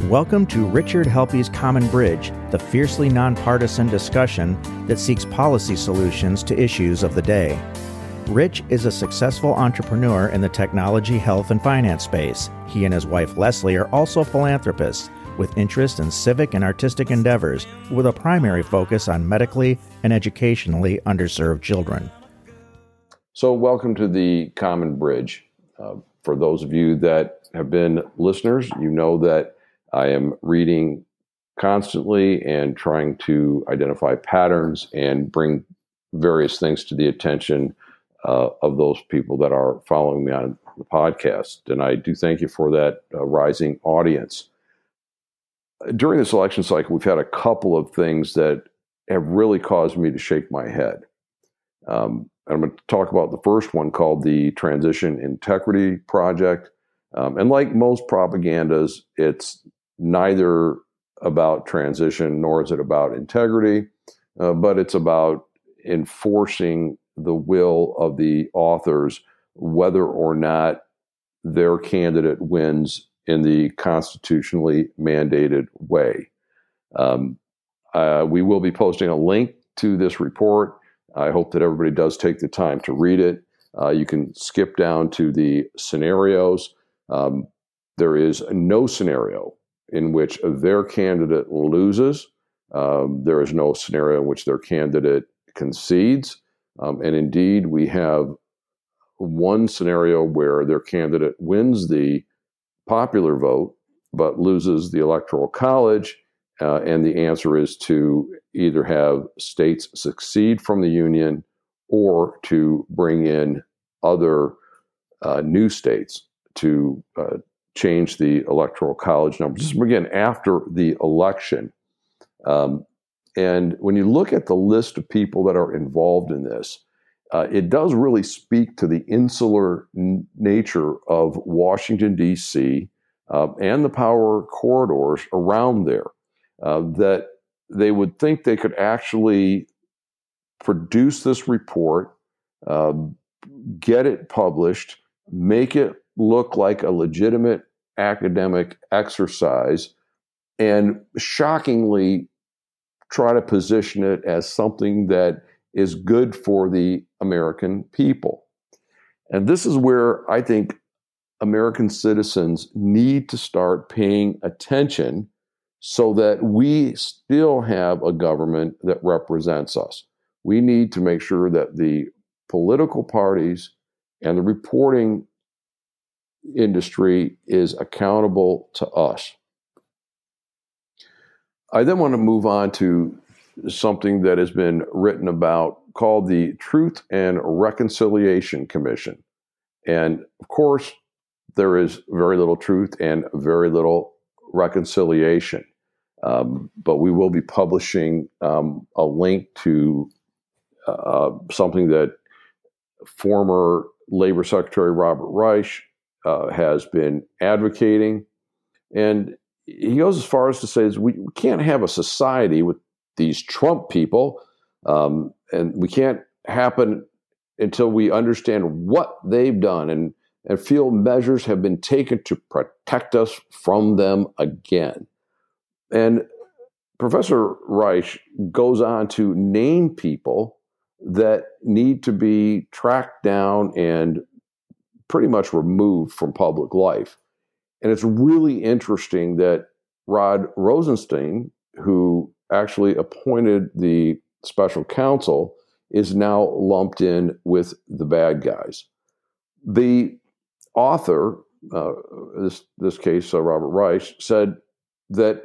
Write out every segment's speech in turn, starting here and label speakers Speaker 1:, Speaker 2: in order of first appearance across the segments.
Speaker 1: Welcome to Richard Helppie's Common Bridge, the fiercely nonpartisan discussion that seeks policy solutions to issues of the day. Rich is a successful entrepreneur in the technology, health, and finance space. He and his wife Leslie are also philanthropists with interest in civic and artistic endeavors, with a primary focus on medically and educationally underserved children.
Speaker 2: So, welcome to the Common Bridge. Uh, for those of you that have been listeners, you know that I am reading constantly and trying to identify patterns and bring various things to the attention uh, of those people that are following me on the podcast. And I do thank you for that uh, rising audience. During this election cycle, we've had a couple of things that have really caused me to shake my head. Um, I'm going to talk about the first one called the Transition Integrity Project. Um, and like most propagandas, it's neither about transition nor is it about integrity, uh, but it's about enforcing the will of the authors, whether or not their candidate wins in the constitutionally mandated way. Um, uh, we will be posting a link to this report. I hope that everybody does take the time to read it. Uh, you can skip down to the scenarios. Um, there is no scenario in which their candidate loses. Um, there is no scenario in which their candidate concedes. Um, and indeed, we have one scenario where their candidate wins the popular vote but loses the electoral college. Uh, and the answer is to either have states secede from the union or to bring in other uh, new states to uh, change the electoral college numbers. Just again after the election. Um, and when you look at the list of people that are involved in this, uh, it does really speak to the insular n- nature of Washington, D.C., uh, and the power corridors around there. Uh, that they would think they could actually produce this report, um, get it published, make it look like a legitimate academic exercise and shockingly try to position it as something that is good for the American people. And this is where I think American citizens need to start paying attention so that we still have a government that represents us. We need to make sure that the political parties and the reporting industry is accountable to us. I then want to move on to something that has been written about called the Truth and Reconciliation Commission. And of course, there is very little truth and very little reconciliation. Um, but we will be publishing um, a link to uh, something that former Labor Secretary Robert Reich uh, has been advocating. And he goes as far as to say, we, can't have a society with these Trump people, um, and we can't happen until we understand what they've done and, and feel measures have been taken to protect us from them again. And Professor Reich goes on to name people that need to be tracked down and pretty much removed from public life. And it's really interesting that Rod Rosenstein, who actually appointed the special counsel, is now lumped in with the bad guys. The author, uh, this this case, uh, Robert Reich, said that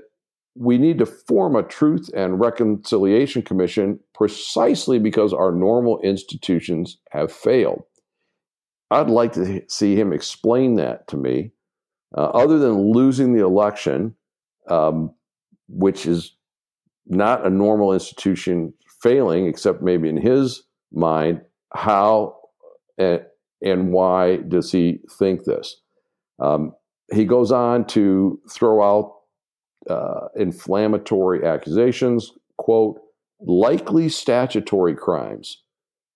Speaker 2: we need to form a truth and reconciliation commission precisely because our normal institutions have failed. I'd like to see him explain that to me. Uh, other than losing the election, um, which is not a normal institution failing, except maybe in his mind, how and, and why does he think this? Um, he goes on to throw out uh, inflammatory accusations, quote, likely statutory crimes.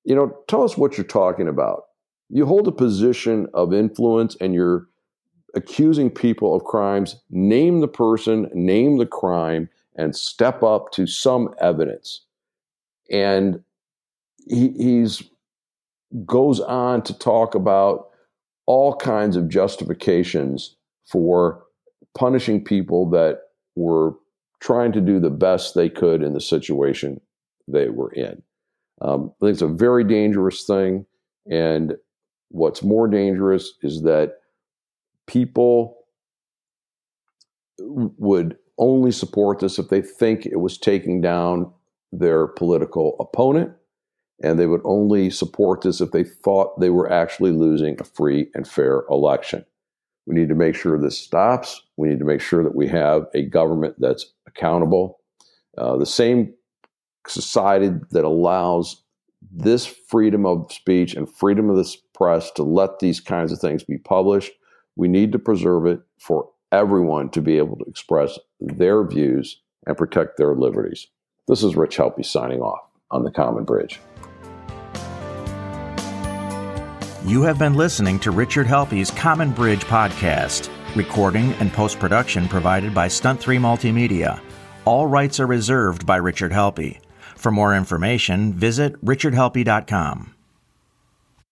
Speaker 2: You know, tell us what you're talking about you hold a position of influence and you're accusing people of crimes, name the person, name the crime, and step up to some evidence. And he he's goes on to talk about all kinds of justifications for punishing people that were trying to do the best they could in the situation they were in. Um, I think it's a very dangerous thing. And what's more dangerous is that people would only support this if they think it was taking down their political opponent. And they would only support this if they thought they were actually losing a free and fair election. We need to make sure this stops. We need to make sure that we have a government that's accountable. Uh, the same society that allows this freedom of speech and freedom of the press to let these kinds of things be published, we need to preserve it for everyone to be able to express their views and protect their liberties. This is Rich Helppie signing off on the Common Bridge.
Speaker 1: You have been listening to Richard Helppie's Common Bridge podcast. Recording and post production provided by Stunt 3 Multimedia. All rights are reserved by Richard Helppie. For more information, visit richardhelppie.com.